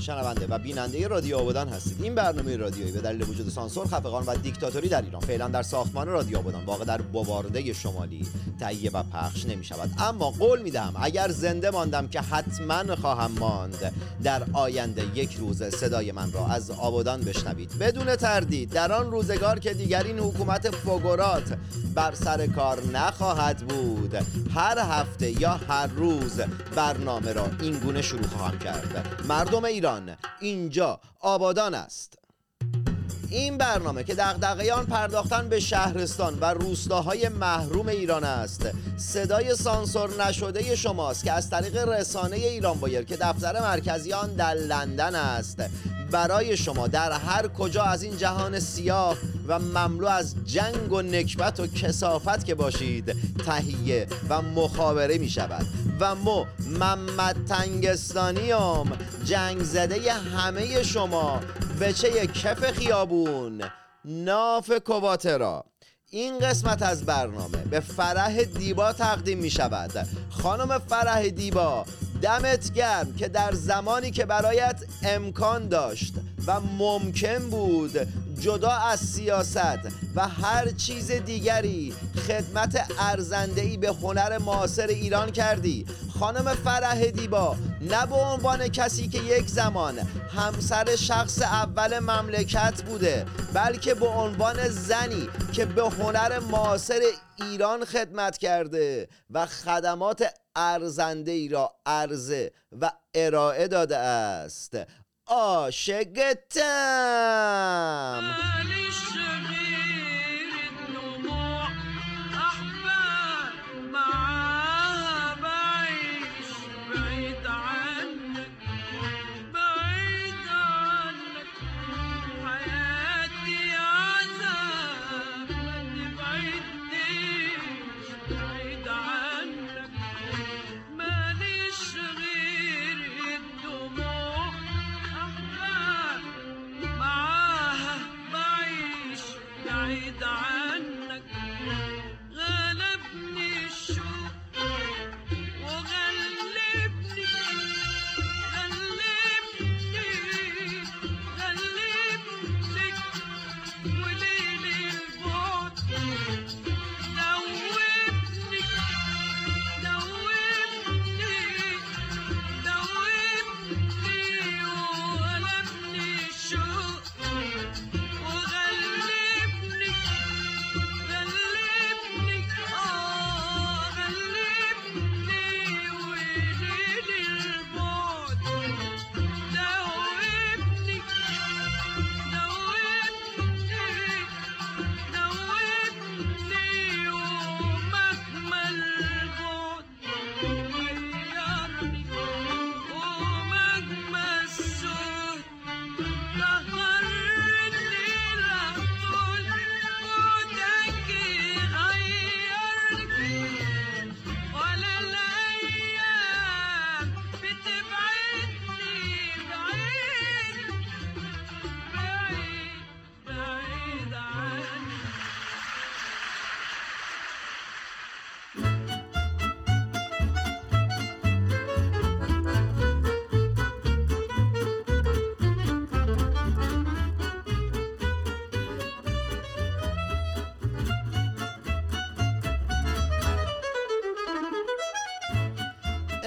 شنونده و بیننده رادیو آبادان هستید. این برنامه رادیویی به دلیل وجود سانسور خفقان و دیکتاتوری در ایران. فعلا در ساختمان رادیو آبادان واقع در بوارده شمالی تهیه و پخش نمی شود اما قول می دهم اگر زنده ماندم که حتما خواهم ماند در آینده یک روز صدای من را از آبادان بشنوید. بدون تردید در آن روزگار که دیگر این حکومت فوگورات بر سر کار نخواهد بود هر هفته یا هر روز برنامه را این گونه شروع خواهم کرد. مردم ایران اینجا آبادان است. این برنامه که دغدغه آن پرداختن به شهرستان و روستاهای محروم ایران است. صدای سانسور نشده شماست که از طریق رسانه ایران بایر که دفتر مرکزی آن در لندن است. برای شما در هر کجا از این جهان سیاه و مملو از جنگ و نکبت و کسافت که باشید تهیه و مخابره می شود. و مو محمد تنگستانیم جنگ زده همه شما بچه کف خیابون ناف کواترا این قسمت از برنامه به فرح دیبا تقدیم می شود. خانم فرح دیبا دمت گرم که در زمانی که برایت امکان داشت و ممکن بود جدا از سیاست و هر چیز دیگری خدمت ارزندهی به هنر معاصر ایران کردی خانم فرح دیبا نه به عنوان کسی که یک زمان همسر شخص اول مملکت بوده بلکه به عنوان زنی که به هنر معاصر ایران خدمت کرده و خدمات ارزنده ای را عرضه و ارائه داده است. عاشقتم!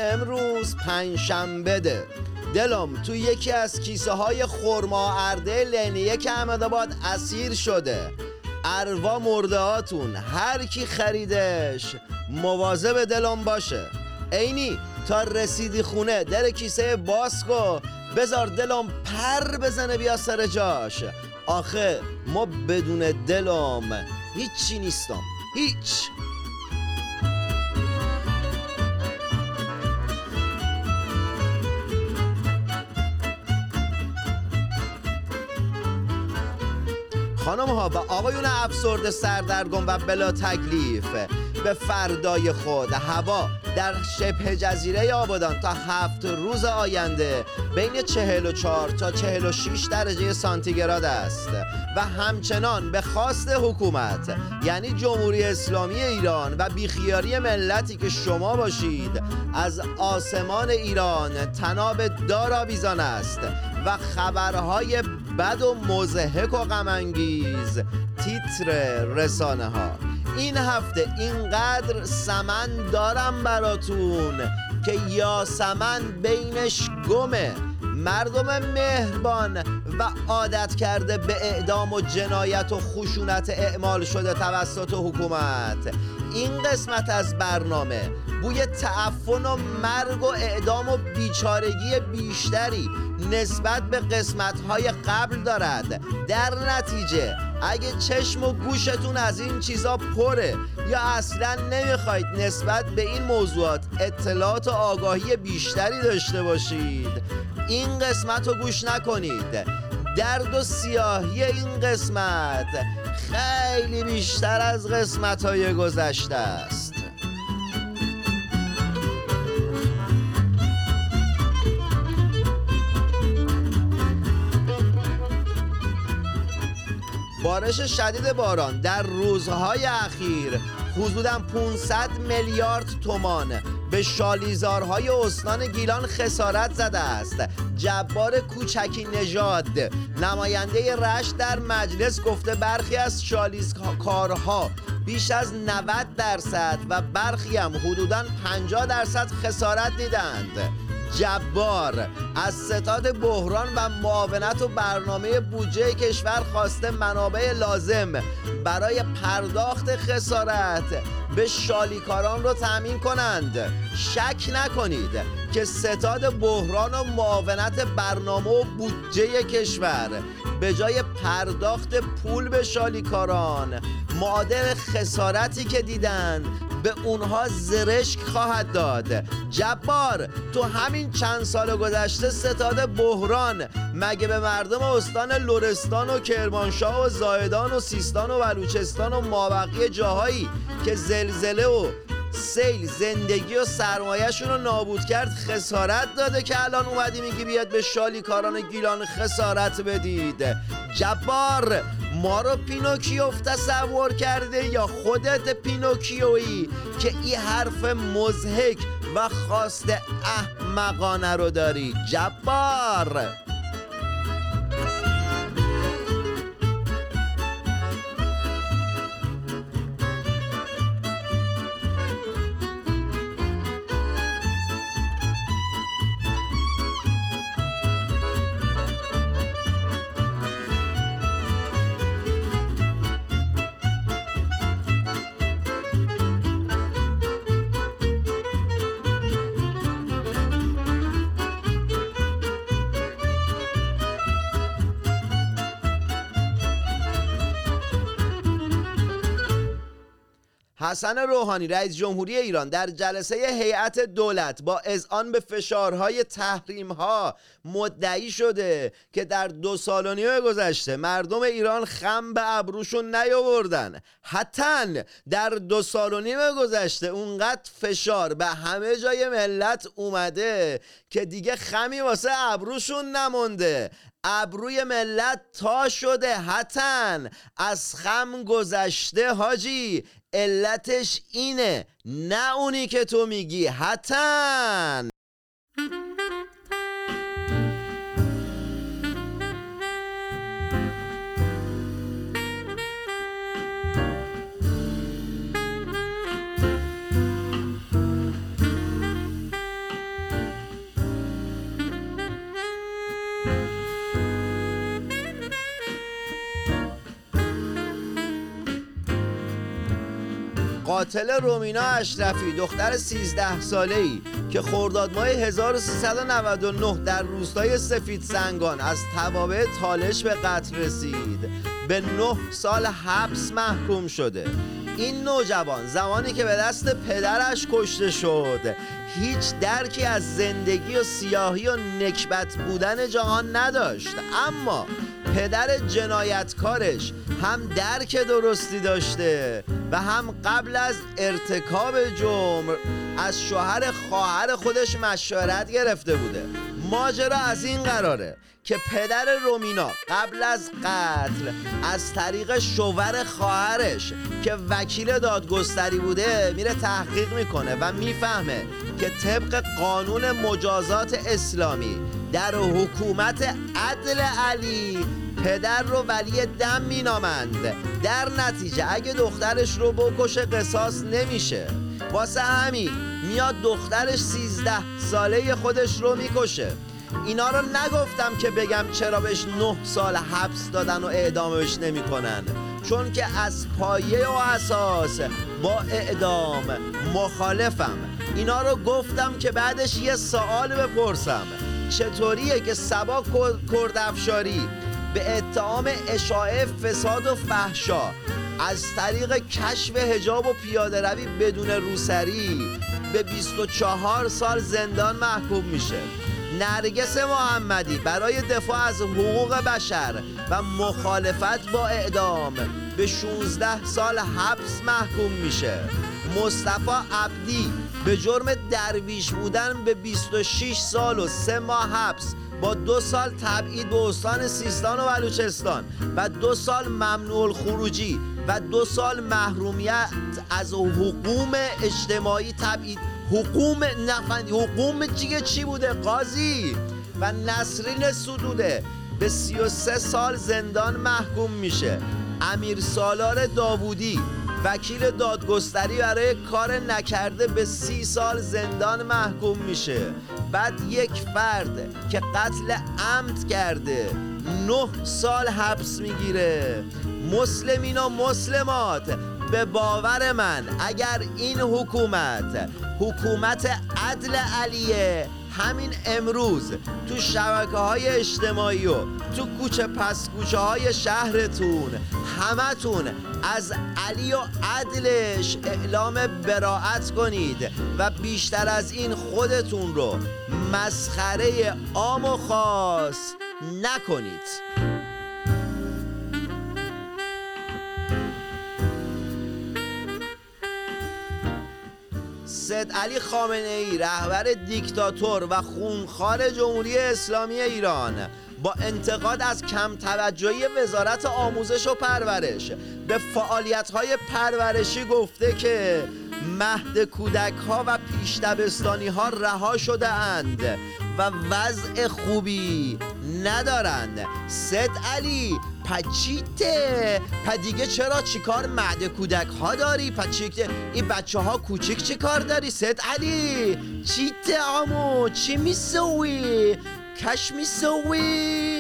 امروز پنجشنبه ده. دلم تو یکی از کیسه های خورما ارده لنیه که احمدآباد اسیر شده. اروا مرده هاتون هر کی خریدش مواظب دلم باشه. عینی تا رسیدی خونه در کیسه باز کو. بزار دلم پر بزنه بیا سر جاش. آخه ما بدون دلم هیچی نیستم. هیچ. خانم ها و آقایون افسرده سردرگم و بلا تکلیف. به فردای خود هوا در شبه جزیره آبادان تا هفت روز آینده بین 44 تا 46 درجه سانتیگراد است. و همچنان به خواست حکومت یعنی جمهوری اسلامی ایران و بیخیاری ملتی که شما باشید از آسمان ایران تناب دار بیزان است و خبرهای بد و مزهک و غمانگیز. تیتر رسانه ها این هفته اینقدر سمن دارم براتون که یاسمن بینش گمه. مردم مهربان و عادت کرده به اعدام و جنایت و خشونت اعمال شده توسط حکومت. این قسمت از برنامه بوی تعفن و مرگ و اعدام و بیچارگی بیشتری نسبت به قسمت های قبل دارد. در نتیجه اگه چشم و گوشتون از این چیزا پره یا اصلا نمی‌خواید نسبت به این موضوعات اطلاعات و آگاهی بیشتری داشته باشید این قسمت رو گوش نکنید. درد و سیاهی این قسمت خیلی بیشتر از قسمت های گذشته است. بارش شدید باران در روزهای اخیر حدودا 500 میلیارد تومان به شالیزارهای استان گیلان خسارت زده است. جبار کوچکی نژاد. نماینده رش در مجلس گفته برخی از شالیزکارها بیش از 90 درصد و برخی هم حدودا 50 درصد خسارت دیدند. جبار. از ستاد بحران و معاونت و برنامه بودجه کشور خواسته منابع لازم برای پرداخت خسارت. به شالیکاران رو تأمین کنند. شک نکنید که ستاد بحران و معاونت برنامه و بودجه کشور به جای پرداخت پول به شالیکاران معادل خسارتی که دیدن به اونها زرشک خواهد داد. جبار تو همین چند سال گذشته ستاد بحران. مگه به مردم استان لرستان و کرمانشاه و زایدان و سیستان و بلوچستان و مابقی جاهایی که زلزله و سیل زندگی و سرمایهشون رو نابود کرد خسارت داده که الان اومدی میگی بیاد به شالی کاران گیلان خسارت بدید. جبار ما رو پینوکیوف تصور کرده یا خودت پینوکیویی که این حرف مزهک و خواست احمقانه رو داری؟ جبار! حسن روحانی رئیس جمهوری ایران در جلسه هیئت دولت با اذعان به فشارهای تحریم ها مدعی شده که در دو سال و نیم گذشته مردم ایران خم به ابروشون نیاوردن. حتی در دو سال و نیم گذشته اونقدر فشار به همه جای ملت اومده که دیگه خمی واسه ابروشون نمونده. ابروی ملت تا شده. حتن از خم گذشته حاجی علتش اینه نه اونی که تو میگی حتن. قاتل رومینا اشرفی دختر 13 ساله ای که خرداد ماه 1399 در روستای سفید سنگان از توابع تالش به قتل رسید. به 9 سال حبس محکوم شده. این نوجوان زمانی که به دست پدرش کشته شد هیچ درکی از زندگی و سیاهی و نکبت بودن جهان نداشت. اما پدر جنایتکارش هم درک درستی داشته و هم قبل از ارتکاب جرم از شوهر خواهر خودش مشورت گرفته بوده. ماجرا از این قراره که پدر رومینا قبل از قتل از طریق شوهر خواهرش که وکیل دادگستری بوده میره تحقیق می‌کنه و می‌فهمه که طبق قانون مجازات اسلامی در حکومت عدل علی. پدر رو ولی دم مینامند. در نتیجه اگه دخترش رو بکشه قصاص نمیشه. واسه همین میاد دخترش سیزده ساله خودش رو می‌کشه. اینا رو نگفتم که بگم چرا بهش نه سال حبس دادن و اعدامش نمی‌کنن. چون که از پایه و اساس با اعدام مخالفم. اینا رو گفتم که بعدش یه سوال بپرسم. چطوریه که سبا کردافشاری؟ به اتهام اشاعه فساد و فحشا. از طریق کشف هجاب و پیاده روی بدون روسری. به 24 سال زندان محکوم میشه. نرگس محمدی برای دفاع از حقوق بشر و مخالفت با اعدام به 16 سال حبس محکوم میشه. مصطفی عبدی به جرم درویش بودن به 26 سال و 3 ماه حبس. با دو سال تبعید به استان سیستان و بلوچستان و دو سال ممنوع خروجی و دو سال محرومیت از حقوق اجتماعی تبعید. حقوق نفند حقوق چیه؟ چی بوده؟ قاضی. و نسرین سدوده. به 33 سال زندان محکوم میشه. امیر سالار داوودی. وکیل دادگستری برای کار نکرده به سی سال زندان محکوم میشه. بعد یک فرد که قتل عمد کرده نه سال حبس می‌گیره. مسلمین و مسلمات به باور من اگر این حکومت حکومت عدل علیه همین امروز تو شبکه های اجتماعی و تو کوچه پس کوچه های شهرتون همتون از علی و عدلش اعلام براعت کنید و بیشتر از این خودتون رو مسخره عام و خاص نکنید. سید علی خامنه ای رهبر دیکتاتور و خونخوار جمهوری اسلامی ایران. با انتقاد از کم توجهی وزارت آموزش و پرورش به فعالیت های پرورشی گفته که مهد کودک ها و پیش دبستانی ها رها شده اند و وضع خوبی ندارند. سید علی پچیته. پا دیگه چرا چیکار معده کودک ها داری پچیته این بچه ها کوچیک چیکار داری ست علی؟ چیته آمو؟ چی میسوی؟ کش میسوی؟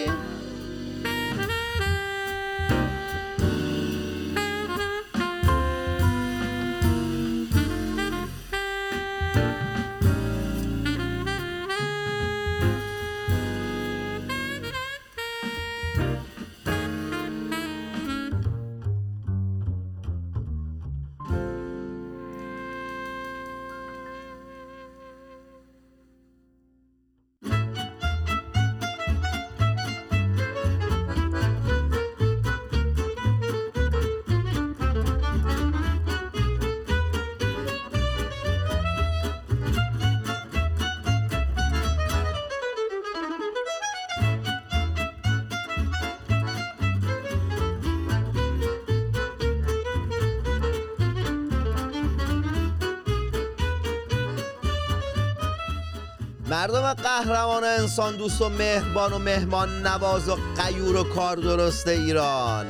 قهرمان انسان دوست و مهربان و مهمان نواز و قیور و کار درست ایران.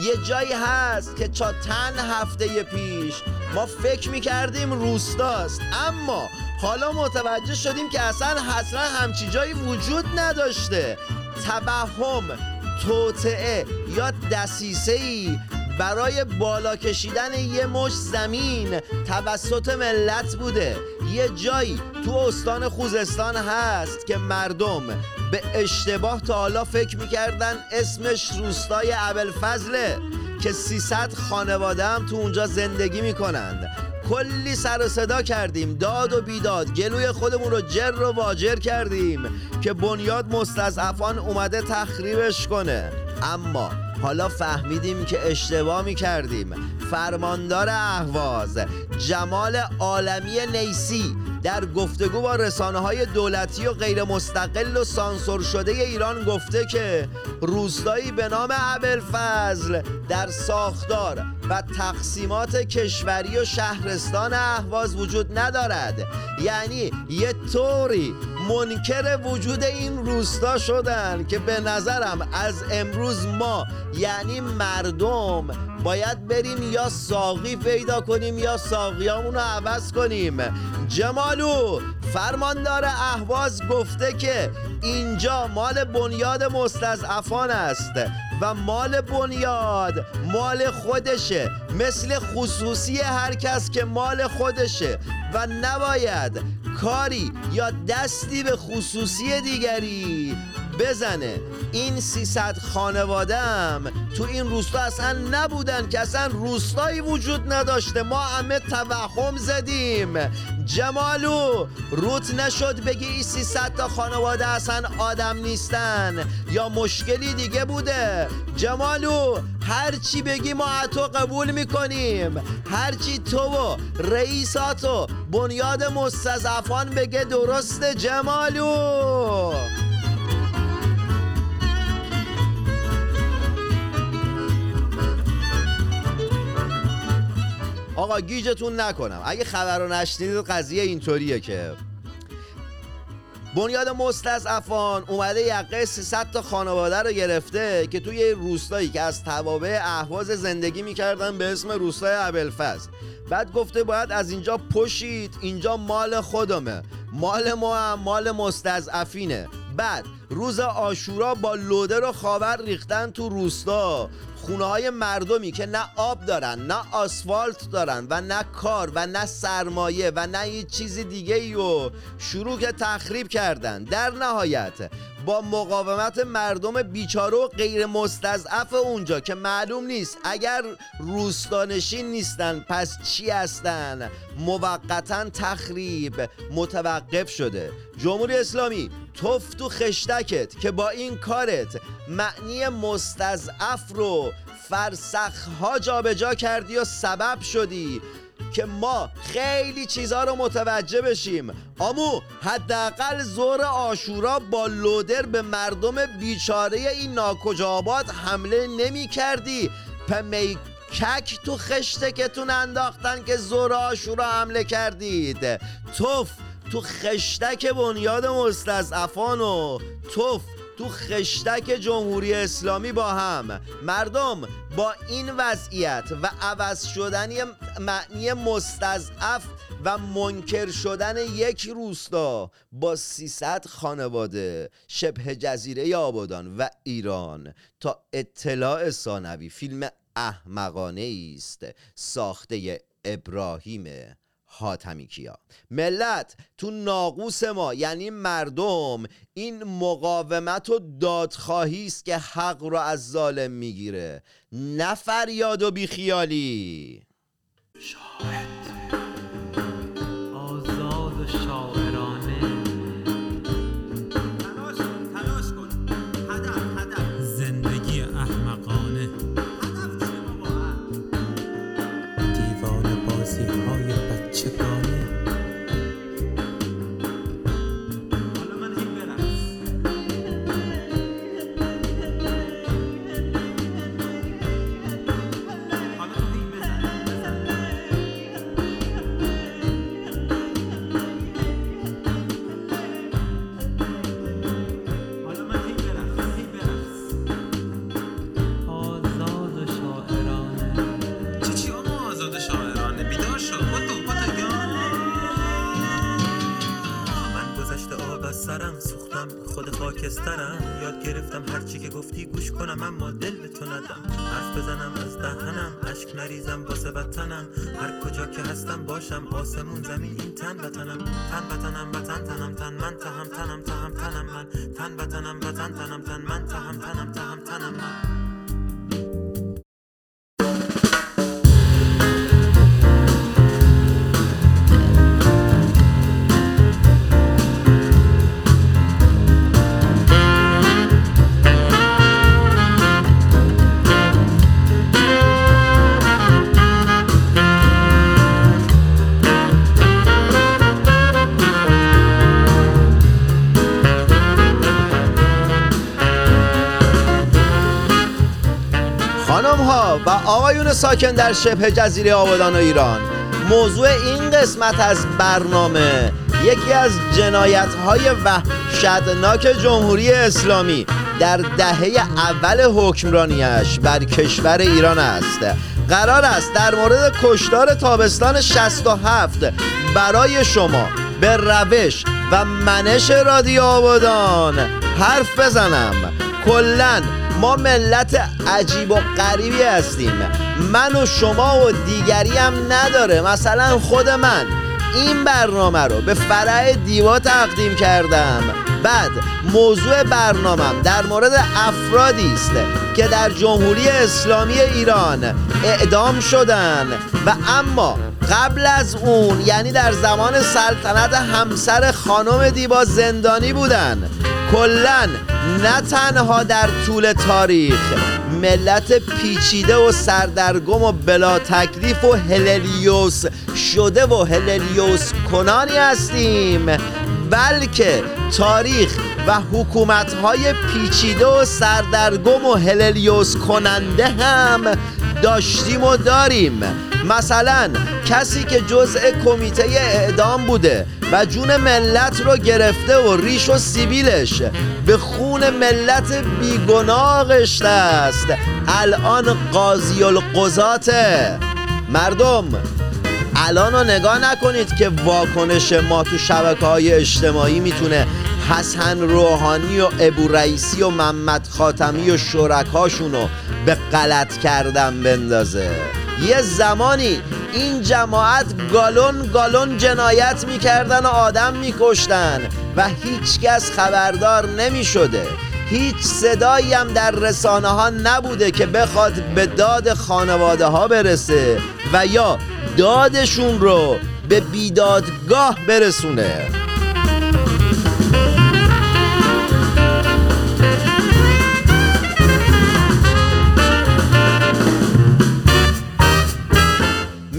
یه جایی هست که تا تن هفته پیش ما فکر می‌کردیم روستاست اما حالا متوجه شدیم که اصلا اصلا همچی جایی وجود نداشته. توهم توطعه یا دسیسه ای برای بالا کشیدن یه مش زمین توسط ملت بوده. یه جایی تو استان خوزستان هست که مردم به اشتباه تا حالا فکر می‌کردن اسمش روستای فضله که 300 خانواده هم تو اونجا زندگی می‌کنند. کلی سر و صدا کردیم داد و بیداد. گلوی خودمون رو جر و واجر کردیم که بنیاد مستضعفان اومده تخریبش کنه. اما حالا فهمیدیم که اشتباه می کردیم فرماندار اهواز جمال عالمی نیسی در گفتگو با رسانه های دولتی و غیر مستقل و سانسور شده ایران گفته که روستایی به نام فضل در ساختار و تقسیمات کشوری و شهرستان اهواز وجود ندارد. یعنی یه طوری منکر وجود این روستا شدن که به نظرم از امروز ما یعنی مردم باید بریم یا ساقی پیدا کنیم یا ساقیامون رو عوض کنیم. جمالو فرماندار اهواز گفته که اینجا مال بنیاد مستضعفان است و مال بنیاد مال خودشه مثل خصوصی هر کس که مال خودشه و نباید کاری یا دستی به خصوصی دیگری؟ بزنه. این 300 خانوادم تو این روستا اصلا نبودن که اصلا روستایی وجود نداشته. ما همه توهم زدیم. جمالو روت نشد بگی این 300 تا خانواده اصلا آدم نیستن. یا مشکلی دیگه بوده. جمالو هرچی بگی ما تو قبول می‌کنیم. هرچی تو و رئیساتو بنیاد مستضعفان بگه درسته جمالو. آقا گیجتون نکنم. اگه خبر رو نشنیدید قضیه اینطوریه که بنیاد مستضعفان اومده یقه 300 تا خانواده رو گرفته که توی روستایی که از توابع اهواز زندگی می‌کردن به اسم روستای ابلفز بعد گفته باید از اینجا پشید اینجا مال خودمه. مال ما هم مال مستضعفینه. بعد روز آشورا با لوده رو خاور ریختن تو روستا. خونه های مردمی که نه آب دارن نه آسفالت دارن و نه کار و نه سرمایه و نه هیچ چیز دیگه ای و شروع که تخریب کردن. در نهایت با مقاومت مردم بیچاره و غیر مستضعف اونجا که معلوم نیست اگر روستانشین نیستن پس چی هستن؟ موقتا تخریب متوقف شده. جمهوری اسلامی توف تو خشتکت که با این کارت معنی مستضعف رو فرسخ ها جابجا کردی و سبب شدی. که ما خیلی چیزها رو متوجه بشیم. آمو حداقل زور آشورا با لودر به مردم بیچاره این ناکجابات حمله نمی کردی. پمی تو خشتکتون انداختن که زور آشورا حمله کردید. توف تو خشتک بنیاد مستضعفان و توف تو خشتک جمهوری اسلامی با هم. مردم با این وضعیت و عوض شدنی معنی مستضعف و منکر شدن یک روستا با 300 خانواده شبه جزیره آبادان و ایران تا اطلاع ثانوی فیلم احمقانه است ساخته ابراهیم حاتمی کیا ملت تو ناقوس ما یعنی مردم این مقاومت و دادخواهی است که حق رو از ظالم می‌گیره. نه فریاد و بیخیالی. شاهد. نریزم واسه وطنم. هر کجا که هستم باشم. آسمون زمین این تن وطنم. تن وطنم وطن تنم. تن من تهم تنم تهم تنم من. تن وطنم وطن تنم. تن من تهم تنم تهم تنم من. خانم ها و آقایون ساکن در شبه جزیره آبادان و ایران موضوع این قسمت از برنامه یکی از جنایت های وحشتناک جمهوری اسلامی در دهه اول حکمرانیش بر کشور ایران است. قرار است در مورد کشتار تابستان 67 برای شما به روش و منش رادیو آبادان حرف بزنم. کلا ما ملت عجیب و غریبی هستیم. من و شما و دیگری هم نداره. مثلا خود من. این برنامه رو به فرع دیوا تقدیم کردم. بعد موضوع برنامهم در مورد افرادی است که در جمهوری اسلامی ایران اعدام شدن. و اما قبل از اون یعنی در زمان سلطنت همسر خانم دیبا زندانی بودن. کلا نه تنها در طول تاریخ. ملت پیچیده و سردرگم و بلا تکلیف و هللیوس شده و هللیوس کنانی هستیم بلکه تاریخ و حکومتهای پیچیده و سردرگم و هللیوس کننده هم داشتیم و داریم. مثلا کسی که جزء کمیته اعدام بوده و جون ملت رو گرفته و ریش و سیبیلش به خون ملت بیگناه است الان قاضی القضاته. مردم الان رو نگاه نکنید که واکنش ما تو شبکه های اجتماعی می‌تونه حسن روحانی و ابو رئیسی و محمد خاتمی و شرکاشون رو به غلط کردن بندازه. یه زمانی این جماعت گالون گالون جنایت می‌کردن و آدم میکشتن و هیچکس خبردار نمی‌شده. هیچ صدایی هم در رسانه ها نبوده که بخواد به داد خانواده ها برسه و یا دادشون رو به بیدادگاه برسونه.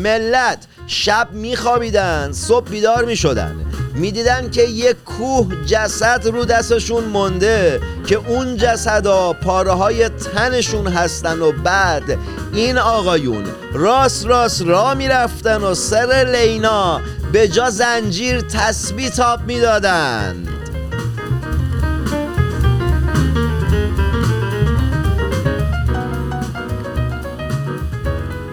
ملت شب میخوابیدن صبح بیدار می‌شدن. می‌دیدن که یک کوه جسد رو دستشون مونده که اون جسدا پاره های تنشون هستن و بعد این آقایون راست راست را می‌رفتن و سر لینا به جا زنجیر تسبیح تاب می‌دادند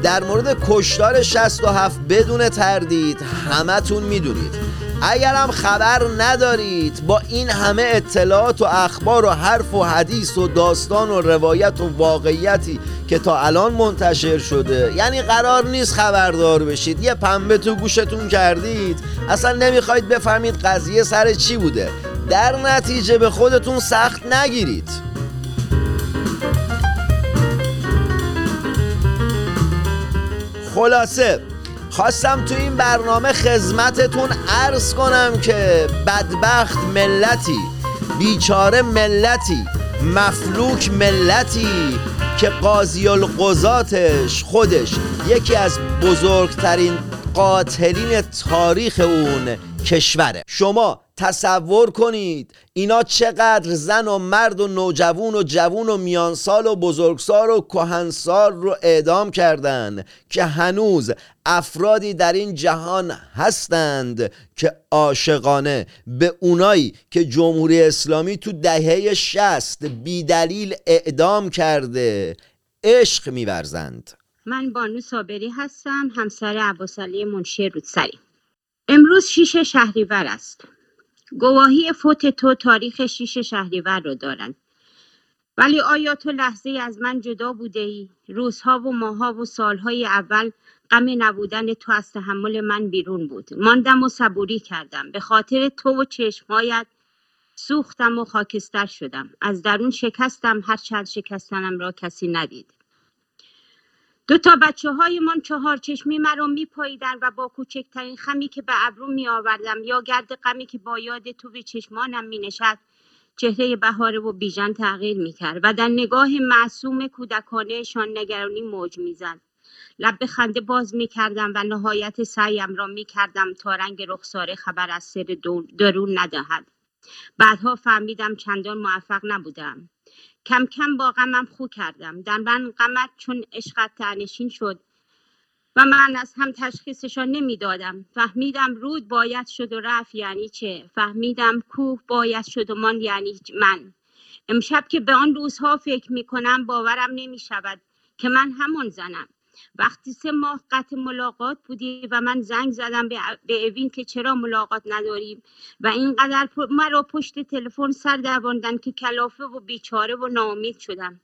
در مورد کشتار 67 بدون تردید همتون می‌دونید. اگرم خبر ندارید با این همه اطلاعات و اخبار و حرف و حدیث و داستان و روایت و واقعیتی که تا الان منتشر شده یعنی قرار نیست خبردار بشید. یه پنبه تو گوشتون کردید اصلا نمی‌خواید بفهمید قضیه سر چی بوده. در نتیجه به خودتون سخت نگیرید. خلاصه خواستم تو این برنامه خدمتتون عرض کنم که بدبخت ملتی بیچاره ملتی مفلوک ملتی که قاضی القضاتش خودش یکی از بزرگترین قاتلین تاریخ اون کشوره. شما تصور کنید اینا چقدر زن و مرد و نوجوون و جوون و میانسال و بزرگسال و کهنسال رو اعدام کردند که هنوز افرادی در این جهان هستند که عاشقانه. به اونایی که جمهوری اسلامی تو دهه شست بیدلیل اعدام کرده عشق میورزند. من بانو صابری هستم همسر عباسالی منشی رودسری. امروز شیش شهریور است. گواهی فوت تو تاریخ شیش شهریور رو دارند ولی آیا تو لحظه از من جدا بوده ای؟ روزها و ماها و سالهای اول غم نبودن تو از تحمل من بیرون بود. ماندم و صبوری کردم. به خاطر تو و چشمهایت سوختم و خاکستر شدم. از درون شکستم. هر چند شکستنم را کسی ندید. دو تا بچه های من چهار چشمی مرا می و با کوچکترین خمی که به ابرو می آوردم یا گرد غمی که با یاد تو به چشمانم می نشد چهره بهاره و بیژن تغییر می کرد و در نگاه معصوم کودکانهشان نگرانی موج می زد. لب خنده باز می کردم و نهایت سعیم را می کردم تا رنگ رخساره خبر از سر درون ندهد. بعدها فهمیدم چندان موفق نبودم. کم کم با غمم خو کردم. در من غمت چون عشقت تنشین شد و من از هم تشخیصشان نمی‌دادم. فهمیدم رود باید شد و رفت یعنی چه؟ فهمیدم کوه باید شد و من یعنی من. امشب که به آن روزها فکر می کنم باورم نمی شود که من همون زنم. وقتی سه ماه قطع ملاقات بودی و من زنگ زدم به, اوین که چرا ملاقات نداریم و اینقدر مرا پشت تلفن سر درواندن که کلافه و بیچاره و ناامید شدم.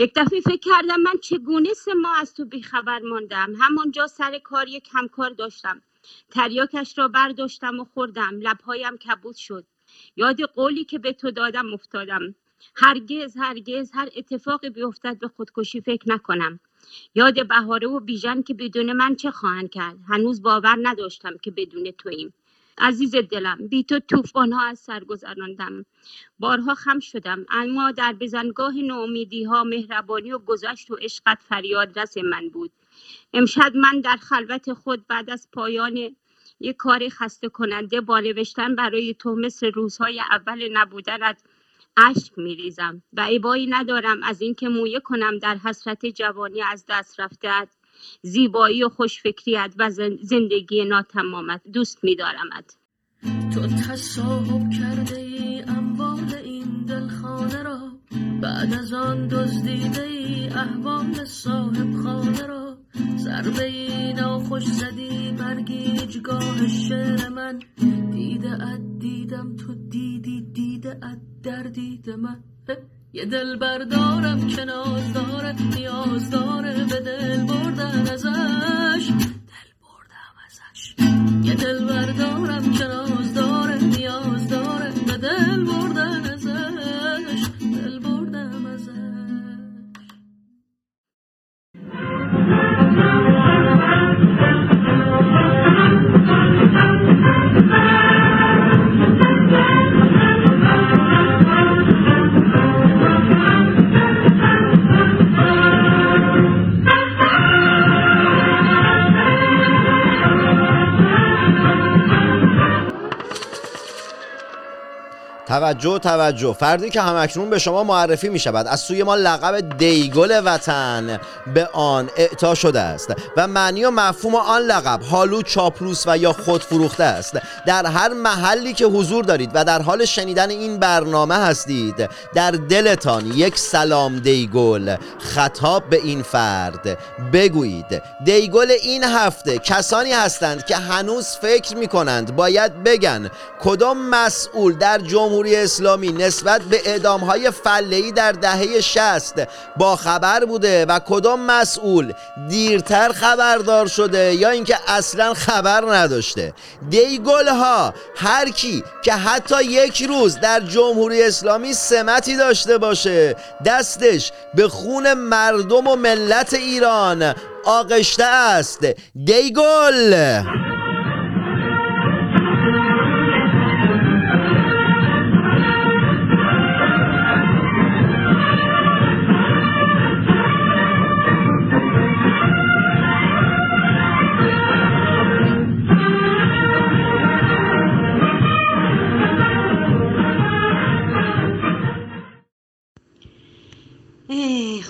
یک دفعه فکر کردم من چگونه سه ماه از تو بیخبر ماندم. همانجا سر کار یک همکار داشتم. تریاکش را برداشتم و خوردم. لبهایم کبود شد. یاد قولی که به تو دادم افتادم. هرگز هرگز هر اتفاقی بیفتد به خودکشی فکر نکنم. یاد بهاره و بیژن که بدون من چه خواهند کرد؟ هنوز باور نداشتم که بدون توییم عزیز دلم بی تو توفان ها از سر گذراندم. بارها خم شدم اما در بزنگاه نومیدی ها مهربانی و گذشت و عشقت فریاد رس من بود. امشب من در خلوت خود بعد از پایان یک کار خسته کننده با نوشتن برای تو مثل روزهای اول نبودنت اشک میریزم و عبایی ندارم از اینکه مویه کنم در حسرت جوانی از دست رفتهات. زیبایی و خوشفکریت و زندگی ناتمامت دوست میدارمت. تو تصاحب کرده ای اموال این دلخانه را بعد از آن دزدیده ای احوال صاحب خانه را. ضربه ای ناخوش زدی برگیجگاه شعر من. دیده ات دیدم تو دیدی دیده ات در دید من یه دل بردارم که ناز داره نیاز داره به دل بردن ازش. دل بردم ازش. یه دل بردارم که ناز داره نیاز داره به دل بردن ازش. دل بردم ازش. توجه توجه. فردی که همکنون به شما معرفی می شود از سوی ما لقب دیگل وطن به آن اعطا شده است. و معنی و مفهوم آن لقب حالو چاپلوس و یا خودفروخته است. در هر محلی که حضور دارید و در حال شنیدن این برنامه هستید در دلتان یک سلام دیگل خطاب به این فرد. بگویید دیگل این هفته کسانی هستند که هنوز فکر می کنند باید بگن کدام مسئول در جمهوری جمهوری اسلامی نسبت به اعدام های فلهی در دهه 60 با خبر بوده و کدام مسئول دیرتر خبردار شده یا اینکه اصلا خبر نداشته. دیگل ها هر کی که حتی یک روز در جمهوری اسلامی سمتی داشته باشه دستش به خون مردم و ملت ایران آغشته است. دیگل!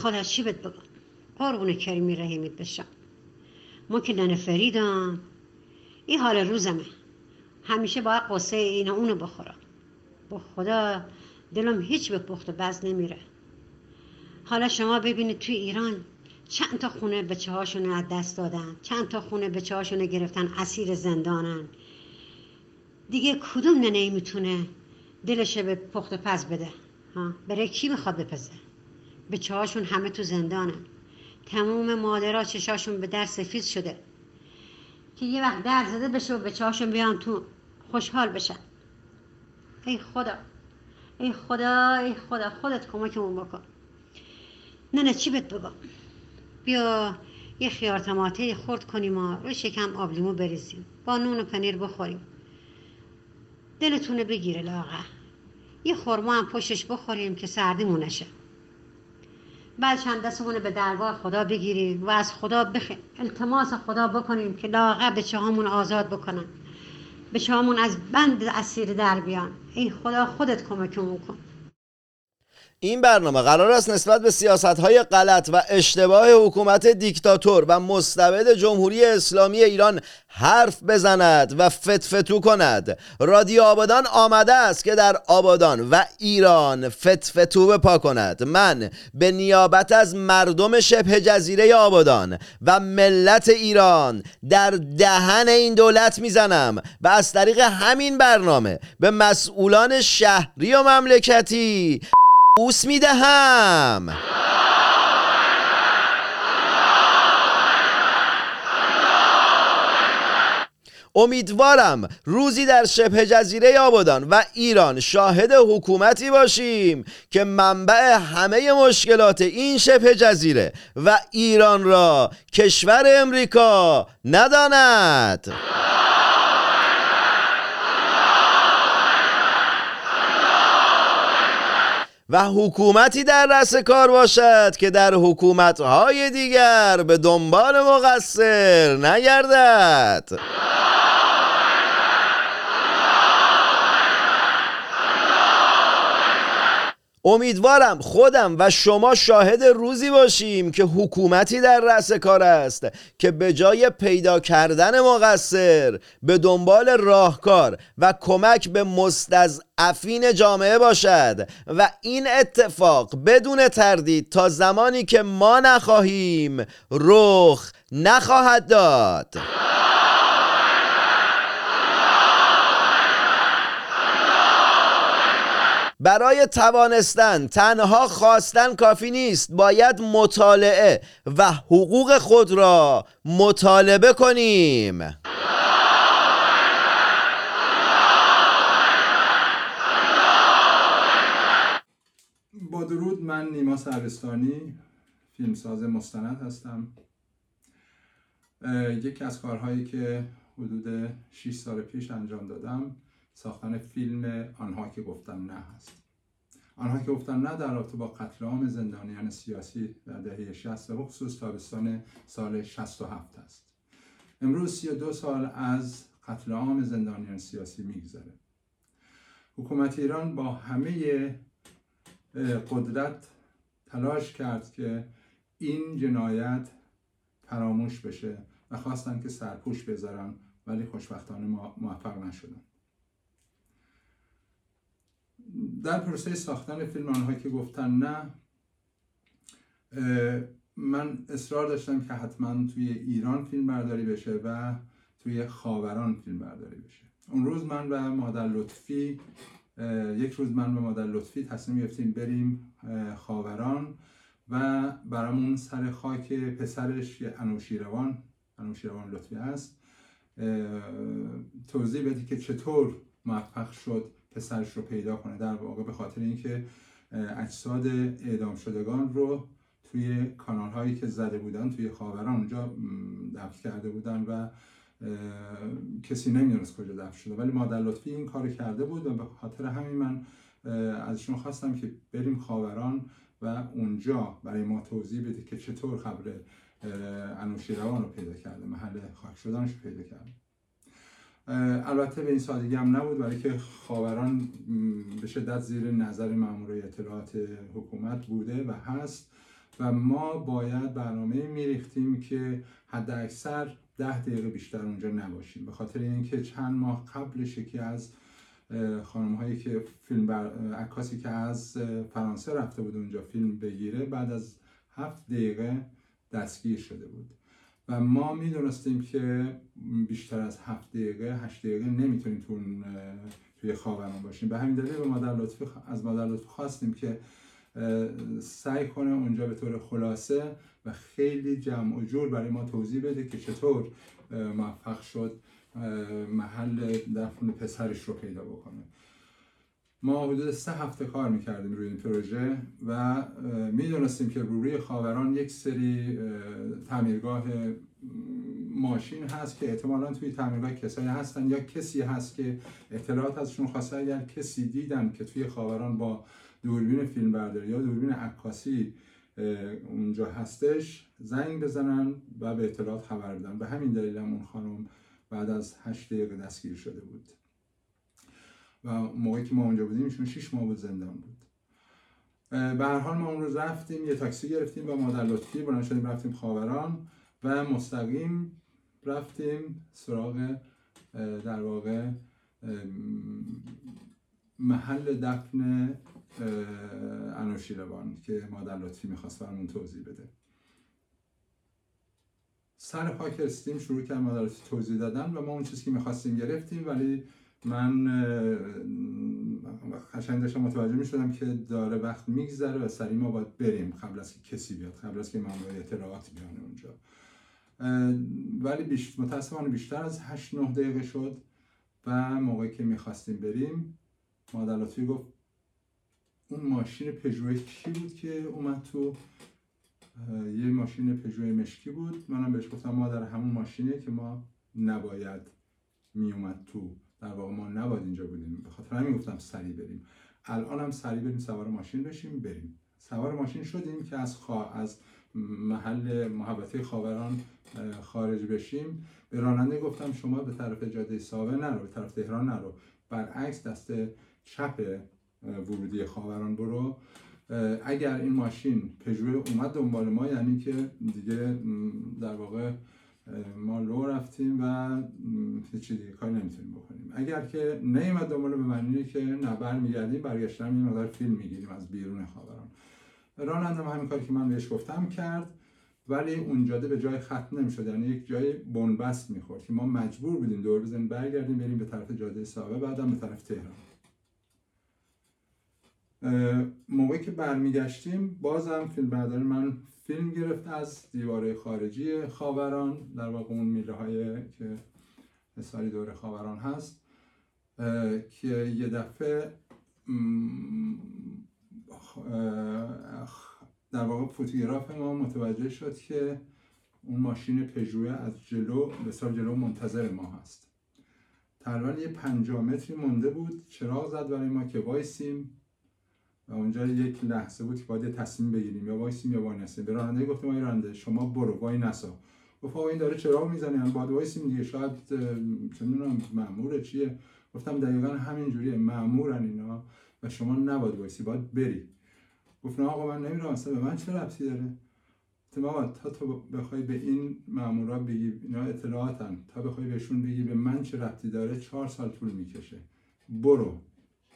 خدا چی بهت بگم؟ قربون کریمی رحیمیت بشم. ما که ننه فریدم این حال روزمه. همیشه باید قصه این اونو بخورم. با خدا دلم هیچ به پخت و بز نمیره. حالا شما ببینید توی ایران چند تا خونه بچه هاشون از دست دادن. چند تا خونه بچه هاشون گرفتن اسیر زندانن. دیگه کدوم ننه می‌تونه دلشه به پخت پز بده؟ ها؟ برای کی می‌خواد بپزه؟ به چهاشون همه تو زندانن. تموم مادرها چشاشون به در سفید شده. که یه وقت در زده بشه و به چهاشون بیان تو خوشحال بشن. ای خدا. ای خدا ای خدا خودت کمکمون بکن. نه نه چی بهت بگم؟ بیا یه خیار تماته خورد کنیم و روی شکم آبلیمو بریزیم. با نون و پنیر بخوریم. دلتونه بگیره لاغه یه خورما هم پشتش بخوریم که سردیمون نشه. چند دستمون به درگاه خدا بگیریم و از خدا بخ... التماس خدا بکنیم که لاغر به چهامون آزاد بکنن. به چهامون از بند اسیر در بیان. ای خدا خودت کمکمون کن. این برنامه قرار است نسبت به سیاست های غلط و اشتباه حکومت دیکتاتور و مستبد جمهوری اسلامی ایران حرف بزند و فتفتو کند. رادیو آبادان آمده است که در آبادان و ایران فتفتو بپا کند. من به نیابت از مردم شبه جزیره آبادان و ملت ایران در دهن این دولت می‌زنم و از طریق همین برنامه به مسئولان شهری و مملکتی بوس می‌دهم. امیدوارم روزی در شبه جزیره آبادان و ایران شاهد حکومتی باشیم که منبع همه مشکلات این شبه جزیره و ایران را کشور امریکا نداند. و حکومتی در رأس کار باشد که در حکومتهای دیگر به دنبال مقصر نگردد. امیدوارم خودم و شما شاهد روزی باشیم که حکومتی در رأس کار است که به جای پیدا کردن مقصر به دنبال راهکار و کمک به مستضعفین جامعه باشد و این اتفاق بدون تردید تا زمانی که ما نخواهیم رخ نخواهد داد. برای توانستن تنها خواستن کافی نیست. باید مطالعه و حقوق خود را مطالبه کنیم. با درود من نیما سربستانی فیلمساز مستند هستم. یکی از کارهایی که حدود 6 سال پیش انجام دادم ساختن فیلم آنها که گفتم نه هست. آنها که گفتم نه در رابطه با قتل عام زندانیان سیاسی در دهه 60 و خصوص تابستان سال 67 است. امروز 32 سال از قتل عام زندانیان سیاسی میگذره. حکومت ایران با همه قدرت تلاش کرد که این جنایت فراموش بشه و خواستن که سرپوش بذارن ولی خوشبختانه موفق نشدن. در پروسه ساختن فیلم آنها که گفتن نه من اصرار داشتم که حتما توی ایران فیلم برداری بشه و توی خاوران فیلم برداری بشه. اون روز من و مادر لطفی یک روز من و مادر لطفی تصمیم گرفتیم بریم خاوران و برامون سر خاک پسرش انوشیروان انوشیروان لطفی هست توضیح بدی که چطور موفق شد پسرش رو پیدا کنه در واقع به خاطر اینکه اجساد اعدام شدگان رو توی کانال هایی که زده بودن توی خاوران اونجا دفن کرده بودن و کسی نمی‌دونست کجا دفن شده. ولی مادر لطفی این کار کرده بود و به خاطر همین من ازشون خواستم که بریم خاوران و اونجا برای ما توضیح بده که چطور قبر انوشیروان رو پیدا کرده محل خاک شدنش رو پیدا کرده. البته به این سادگی هم نبود برای که خاوران به شدت زیر نظر مامورای اطلاعات حکومت بوده و هست و ما باید برنامه میریختیم که حد اکثر ده دقیقه بیشتر اونجا نباشیم. به خاطر اینکه چند ماه قبلش یکی از خانم هایی که فیلم بر... عکاسی که از فرانسه رفته بود اونجا فیلم بگیره بعد از هفت دقیقه دستگیر شده بود. و ما می‌دونستیم که بیشتر از هفت دقیقه هشت دقیقه نمی‌تونیم تو توی خاوران باشیم. به همین دلیل به مادر لطفی از مادر لطفی خواستیم که سعی کنه اونجا به طور خلاصه و خیلی جمع و جور برای ما توضیح بده که چطور موفق شد محل دفن پسرش رو پیدا بکنه. ما حدود سه هفته کار می‌کردیم روی این پروژه و می‌دونستیم که روی خاوران یک سری تعمیرگاه ماشین هست که احتمالا توی تعمیرگاه کسایی هستن یا کسی هست که اطلاعات ازشون خواسته. اگر کسی دیدن که توی خاوران با دوربین فیلم برداری یا دوربین عکاسی اونجا هستش زنگ بزنن و به اطلاعات خبر بدن. به همین دلیل اون خانم بعد از هشت دقیقه دستگیر شده بود. و موقعی که ما اونجا بودیم ایشون 6 ماه بود زندان بود. به هر حال ما اون روز رفتیم یه تاکسی گرفتیم با مادر لطفی بلند شدیم رفتیم خاوران و مستقیم رفتیم سراغ در واقع محل دفن انوشیروان که مادر لطفی می‌خواست برامون توضیح بده. سر خاک رسیدیم شروع کرد مادر لطفی توضیح دادن و ما اون چیزی که می‌خواستیم گرفتیم ولی من قشنگ داشتم متوجه می‌شدم که داره وقت میگذره و سریع ما باید بریم قبل از که کسی بیاد قبل از که مامور اطلاعات بیان اونجا. ولی بیش... متاسفانه بیشتر از 8 9 دقیقه شد و موقعی که می‌خواستیم بریم مادر گفت اون ماشین پژو کی بود که اومد تو؟ یه ماشین پژو مشکی بود. منم بهش گفتم مادر همون ماشینه که ما نباید میومد تو. در واقع ما نباید اینجا بودیم. به خاطر همین گفتم سریع بریم. الان هم سریع بریم سوار ماشین بشیم بریم. سوار ماشین شدیم که از خوا... از محل محوطه خاوران خارج بشیم. به راننده گفتم شما به طرف جاده ساوه نرو به طرف تهران نرو. برعکس دست چپ ورودی خاوران برو. اگر این ماشین پژو اومد دنبال ما یعنی که دیگه در واقع ما لو رفتیم و هیچی دیگه کاری نمی‌تونیم بکنیم. اگر که نیومد دنبال به معنی که نه برمیگردیم برگشتن یه مقدار فیلم می‌گیریم از بیرون خاوران. راننده هم همین کاری که من بهش گفتم کرد ولی اون جاده به جای ختم نمی‌شد یعنی یک جای بنبست می‌خورد که ما مجبور بودیم دور بزنیم برگردیم بریم به طرف جاده ساوه بعدم به طرف تهران. موقعی که برمیگشتیم بازم فیلم بردار من فیلم گرفت از دیواره خارجی خاوران در واقع اون میله های که حساری دور خاوران هست که یه دفعه در واقع فوتوگراف ما متوجه شد که اون ماشین پژو از جلو به جلو منتظر ما هست. تقریبا یه پنجاه متری مونده بود چراغ زد برای ما که وایسیم. و اونجا یک لحظه بود که باید تصمیم بگیریم. یا وایسیم یا وانسیم. به راننده گفتم آقای راننده شما برو واینسا. گفت آقا این داره چراغ می‌زنه؟ باید وایسیم دیگه شاید چه می‌دونم مأموره چیه؟ گفتم دقیقا همین جوریه مأمورن اینا و شما نباید وایسی باید بری. گفت نه آقا من نمیرم اصلا به من چه ربطی داره؟ آقا تا تو بخوای به این مامورا بگی اینا اطلاعاتن. تا بخوای بهشون بگی به من چه ربطی داره چهار سال طول می‌کشه. برو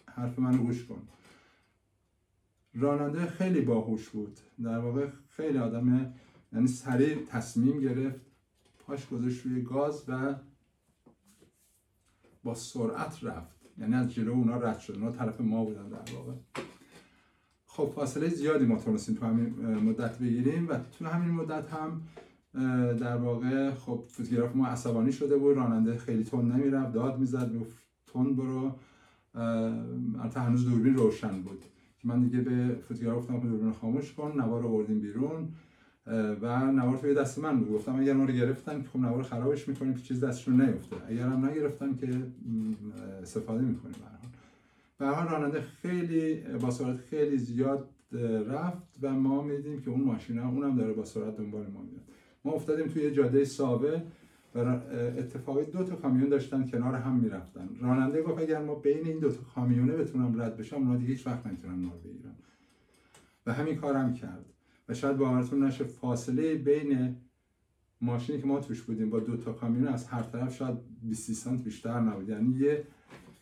حرف منو گوش کن. راننده خیلی باهوش بود. در واقع خیلی آدم یعنی سریع تصمیم گرفت پاش گذاشت روی گاز و با سرعت رفت. یعنی از جلو اونا رد شد. اونا طرف ما بودن در واقع. خب فاصله زیادی ما تونستیم تو همین مدت بگیریم و تو همین مدت هم در واقع خب فوتوگراف ما عصبانی شده بود. راننده خیلی تون نمی‌رفت. داد می‌زد گفت تون برو. البته هنوز دوربین روشن بود. که من دیگه به فوتوگراف گفتم دوربین خاموش کن نوار رو بردیم بیرون و نوار توی دست من بود. گفتم اگر ما رو گرفتن خب نوار خرابش می‌کنیم که چیز دستشون نیفته. اگر هم نگرفتن که استفاده می‌کنیم به هر راننده خیلی با سرعت خیلی زیاد رفت و ما میدیم که اون ماشین هم اونم داره با سرعت دنبال ما میاد. ما افتادیم توی جاده ساوه. و اتفاقی دو تا کامیون داشتن کنار هم می‌رفتن. راننده گفت اگر ما بین این دو تا کامیونه بتونم رد بشم اونا دیگه هیچ وقت نمی‌تونن ما بگیرن. و همین کارم کرد. و شاید باورتون نشه فاصله بین ماشینی که ما توش بودیم با دو تا کامیون از هر طرف شاید 20 سانت بیشتر نبود. یعنی یه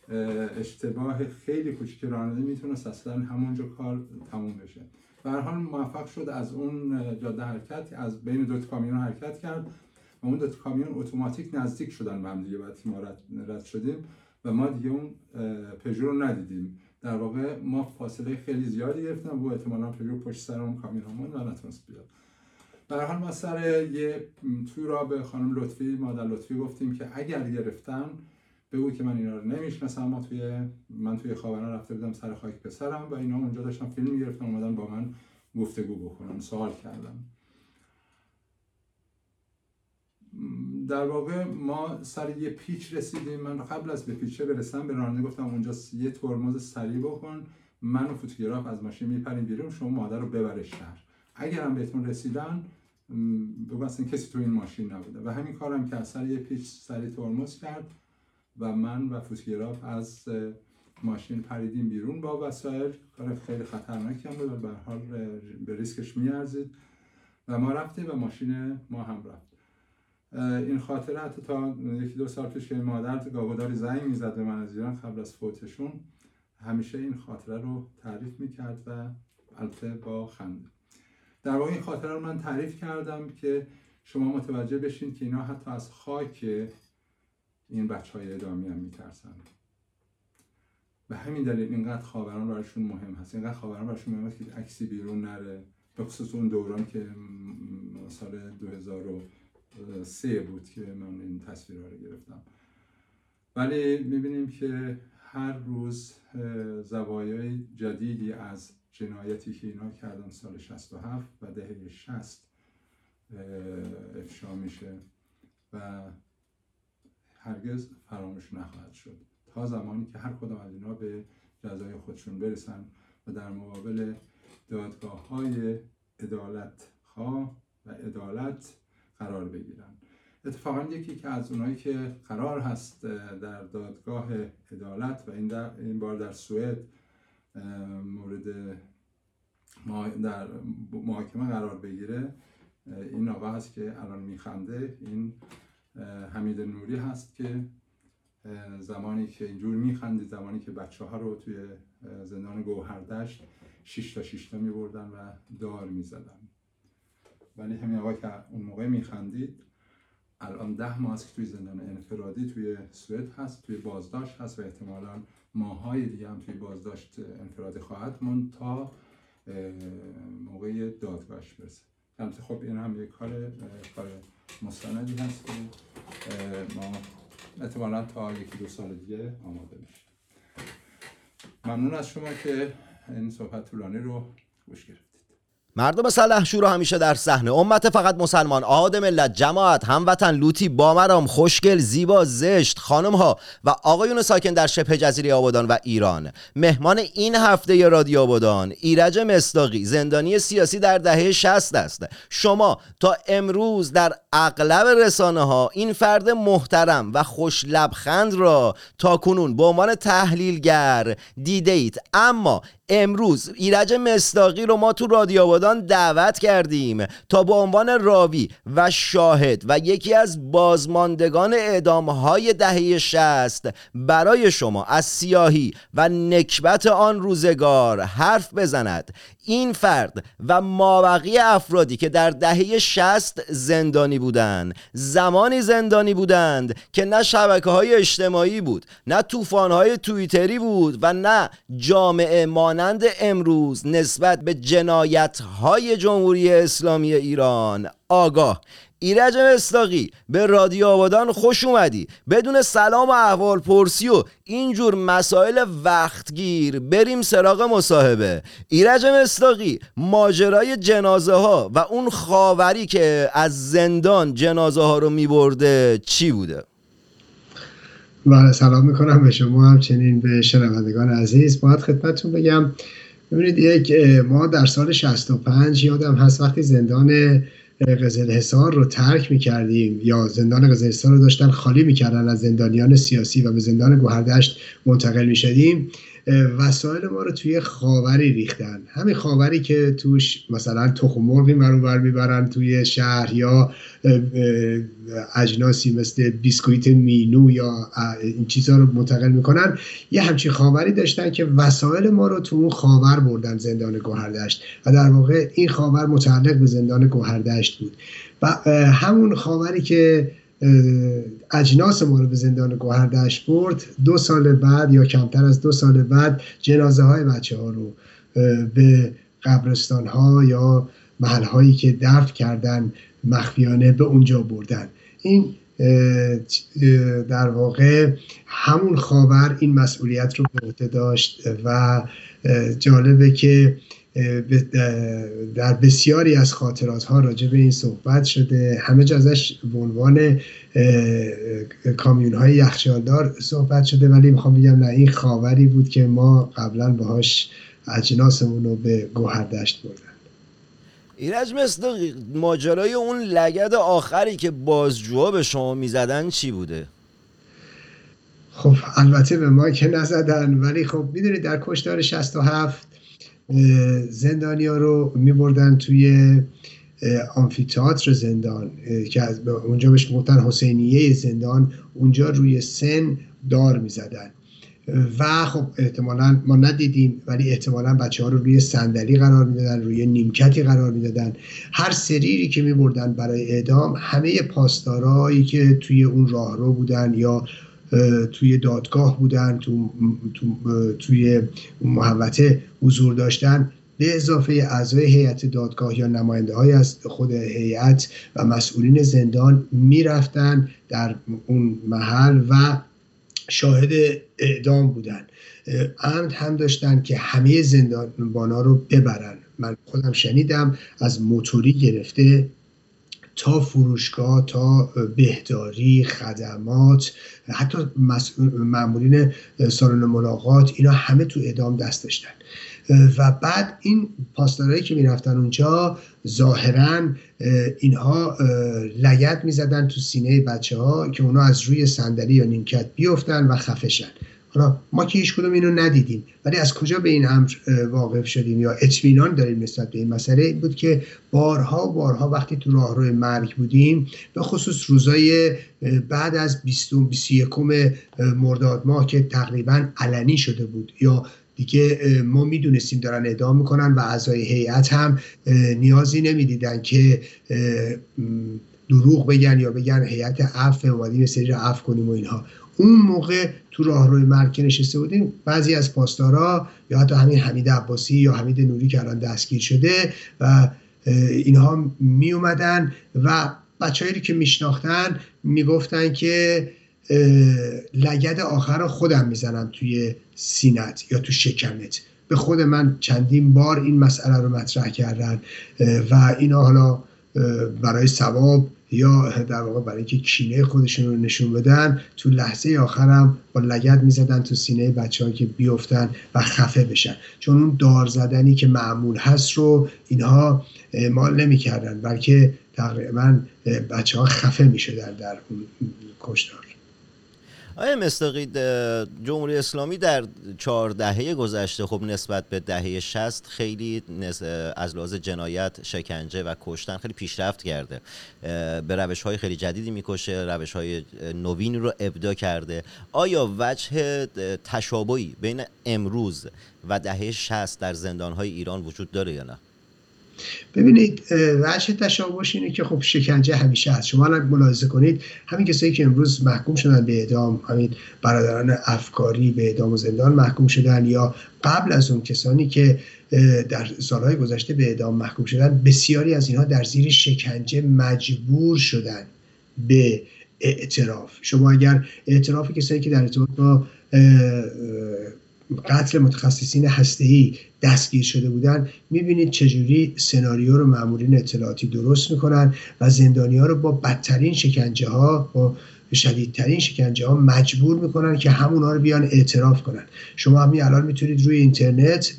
اه، اشتباه خیلی کوچیک راننده می‌تونست اصلا همونجا کار تموم بشه. به حال موفق شد از اون جاده حرکت از بین دو تا کامیون حرکت کرد. و اون دو کامیون اتوماتیک نزدیک شدن به هم دیگه که ما رد, رد شدیم و ما دیگه اون پژو رو ندیدیم. در واقع ما فاصله خیلی زیادی گرفتیم و احتمالاً پژو پشت سر اون کامیون و نتونست بیاد. هر حال ما سر یه توی را به خانم لطفی مادر لطفی گفتیم که اگر گرفتن بگو که من اینا رو نمی‌شناسم. ما توی من توی خاوران رفته بودم سر خاک پسرم و اینا اونجا داشتن فیلم می‌گرفتن اومدن با من گفتگو بکنن سوال کردن. در واقع ما سر یه پیچ رسیدیم. من قبل از به پیچه برسم به راننده گفتم اونجا یه ترمز سریع بکن من و فوتوگراف از ماشین میپریم بیرون شما مادر رو ببره شهر. اگر هم بهتون رسیدن بگو اصلا کسی تو این ماشین نبوده. و همین کارم که از سر یه پیچ سریع ترمز کرد و من و فوتوگراف از ماشین پریدیم بیرون با وسایل. کار خیلی خطرناکی هم بود به حال به ریسکش میارزید. و ما رفتیم و ماشین ما هم رفت. این خاطره حتی تا یکی دو سال پیش که مادر گاگوداری زنگ می‌زد به من از ایران قبل از فوتشون همیشه این خاطره رو تعریف می‌کرد و البته با خنده. در واقع این خاطره رو من تعریف کردم که شما متوجه بشین که اینا حتی از خاک این بچه های ادامی هم میترسن به همین دلیل اینقدر خاوران براشون مهم هست. اینقدر خاوران براشون مهم هست که عکسی بیرون نره به خصوص اون دوران که سال 2003 بود که من این تصویرها رو گرفتم. ولی می‌بینیم که هر روز زوایای جدیدی از جنایتی که اینا کردن سال 67 و دهه 60 افشا میشه و هرگز فراموش نخواهد شد. تا زمانی که هر کدام از اینا به جزای خودشون برسن و در مقابل دادگاه های عدالت خواه و عدالت قرار بگیرن. اتفاقا یکی که از اونایی که قرار هست در دادگاه عدالت و این, در این بار در سوئد مورد در محاکمه قرار بگیره این آقا هست که الان میخنده. این حمید نوری هست که زمانی که اینجور میخندی زمانی که بچه ها رو توی زندان گوهردشت شش تا تا میبردن و دار می‌زدن. ولی همین آقا که اون موقع میخندید الان ده ماه است که توی زندان انفرادی توی سوئد هست توی بازداشت هست و احتمالا ماهای دیگه هم توی بازداشت انفرادی خواهد موند تا موقع دادگاهش برسه. البته خب این هم یک کار کار مستندی هست که ما احتمالا تا یکی دو سال دیگه آماده میشه ممنون از شما که این صحبت طولانی رو گوش گرفت مردم سلحشور رو همیشه در صحنه. امت فقط مسلمان آدم ملت جماعت هموطن لوتی بامرام خوشگل زیبا زشت خانم ها و آقایون ساکن در شبه جزیره آبادان و ایران. مهمان این هفته رادیو آبادان ایرج مصداقی زندانی سیاسی در دهه 60 است. شما تا امروز در اغلب رسانه ها این فرد محترم و خوش لبخند را تا کنون به عنوان تحلیلگر دیده اید اما امروز ایرج مصداقی رو ما تو رادیو آبادان دعوت کردیم تا به عنوان راوی و شاهد و یکی از بازماندگان اعدام های دهه شست برای شما از سیاهی و نکبت آن روزگار حرف بزند. این فرد و مابقی افرادی که در دهه شست زندانی بودند زمانی زندانی بودند که نه شبکه های اجتماعی بود نه طوفان های تویتری بود و نه جامعه مانند امروز نسبت به جنایت های جمهوری اسلامی ایران. آگاه. ایرج مستاقی به رادیو آبادان خوش اومدی. بدون سلام و احوال پرسی و اینجور مسائل وقتگیر بریم سراغ مصاحبه. ایرج مستاقی ماجرای جنازه ها و اون خاوری که از زندان جنازه ها رو میبرده چی بوده؟ بله سلام می‌کنم به شما همچنین به شنوندگان عزیز. باید خدمتتون بگم ببینید یک ما در سال 65 یادم هست وقتی زندان قزل حصار رو ترک می‌کردیم یا زندان قزل حصار رو داشتن خالی می‌کردن از زندانیان سیاسی و به زندان گوهردشت منتقل می‌شدیم وسایل ما رو توی خاوری ریختن. همین خاوری که توش مثلا تخم مرغی مرور می‌برن توی شهر یا اجناسی مثل بیسکویت مینو یا این چیزها رو منتقل می‌کنن. یه همچین خاوری داشتن که وسایل ما رو تو اون خاور بردن زندان گوهردشت. و در واقع این خاور متعلق به زندان گوهردشت بود. و همون خاوری که اجناس ما رو به زندان گوهردشت برد. دو سال بعد یا کمتر از دو سال بعد جنازه های بچه ها رو به قبرستان ها یا محل هایی که دفن کردن مخفیانه به اونجا بردن. این در واقع همون خاور این مسئولیت رو به عهده داشت و جالبه که در بسیاری از خاطرات ها راجع به این صحبت شده. همه جا ازش به عنوان کامیون های یخچالدار صحبت شده. ولی می‌خوام بگم نه این خاوری بود که ما قبلا باهاش اجناسمون رو به گوهردشت بردن. ایرج مثل ماجرای اون لگد آخری که بازجوها به شما می‌زدن چی بوده؟ خب البته به ما که نزدن. ولی خب می‌دونید در کشتار 67 زندانی ها رو میبردن توی آمفیتاتر زندان که اونجا بهش گفتن حسینیه زندان اونجا روی سن دار می‌زدن. و خب احتمالا ما ندیدیم ولی احتمالا بچه ها رو روی صندلی قرار می‌دادن روی نیمکتی قرار می‌دادن. هر سریری که میبردن برای اعدام همه پاسدارایی که توی اون راهرو بودن یا توی دادگاه بودن تو، تو، توی محوطه حضور داشتن. به اضافه اعضای هیئت دادگاه یا نماینده های از خود هیئت و مسئولین زندان می‌رفتن در اون محل و شاهد اعدام بودن. عمد هم داشتن که همه زندانبانا رو ببرن. من خودم شنیدم از موتوری گرفته تا فروشگاه تا بهداری خدمات حتی معمولین سالن ملاقات اینا همه تو اعدام دست داشتن. و بعد این پاسدارایی که می‌رفتن اونجا ظاهرا اینها لگت می‌زدن تو سینه بچه ها که اونا از روی صندلی یا نیمکت بیفتن و خفشن حالا ما که هیچ کدوم اینو ندیدیم. ولی از کجا به این امر واقف شدیم؟ یا اطمینان داریم نسبت به این مسئله؟ بود که بارها بارها وقتی تو راهرو مرگ بودیم به خصوص روزای بعد از 20 21 مرداد ماه که تقریبا علنی شده بود. یا دیگه ما می‌دونستیم دارن اعدام می‌کنن و اعضای هیئت هم نیازی نمی‌دیدن که دروغ بگن یا بگن هیئت عفو اومدیم سری عفو کنیم و اینها. اون موقع تو راهروی مرکه نشسته بودیم بعضی از پاسدارا یا حتی همین حمید عباسی یا حمید نوری که الان دستگیر شده و اینها می اومدن و بچههایی که میشناختن می‌گفتن که لگد آخر رو خودم می‌زنم توی سینت یا تو شکمت. به خود من چندین بار این مسئله رو مطرح کردن و اینا حالا برای ثواب یا در واقع برای اینکه کینه خودشون رو نشون بدن تو لحظه آخرم با لگد می‌زدن تو سینه بچه ها که بیفتن و خفه بشن. چون اون دار زدنی که معمول هست رو اینها مال نمی‌کردن بلکه تقریبا بچه ها خفه می‌شدن در اون کشتار. آیا مستقید جمهوری اسلامی در چهار دهه گذشته خب نسبت به دهه شست خیلی از لحاظ جنایت شکنجه و کشتن خیلی پیشرفت کرده. به روش های خیلی جدیدی می‌کشه روش های نوینی رو ابدا کرده. آیا وجه تشابهی بین امروز و دهه شست در زندان های ایران وجود داره یا نه؟ ببینید وجه تشابهش اینه که خب شکنجه همیشه هست. شما الان ملاحظه کنید همین کسایی که امروز محکوم شدن به اعدام همین برادران افکاری به اعدام و زندان محکوم شدن یا قبل از اون کسانی که در سالهای گذشته به اعدام محکوم شدن بسیاری از اینها در زیر شکنجه مجبور شدن به اعتراف. شما اگر اعتراف کسایی که در ارتباط با قتل متخصصین هسته‌ای دستگیر شده بودن می‌بینید چجوری سناریو رو معمولین اطلاعاتی درست می‌کنن و زندانی ها رو با بدترین شکنجه ها با شدیدترین شکنجه ها مجبور می‌کنن که همونا رو بیان اعتراف کنن. شما همین الان می‌تونید روی اینترنت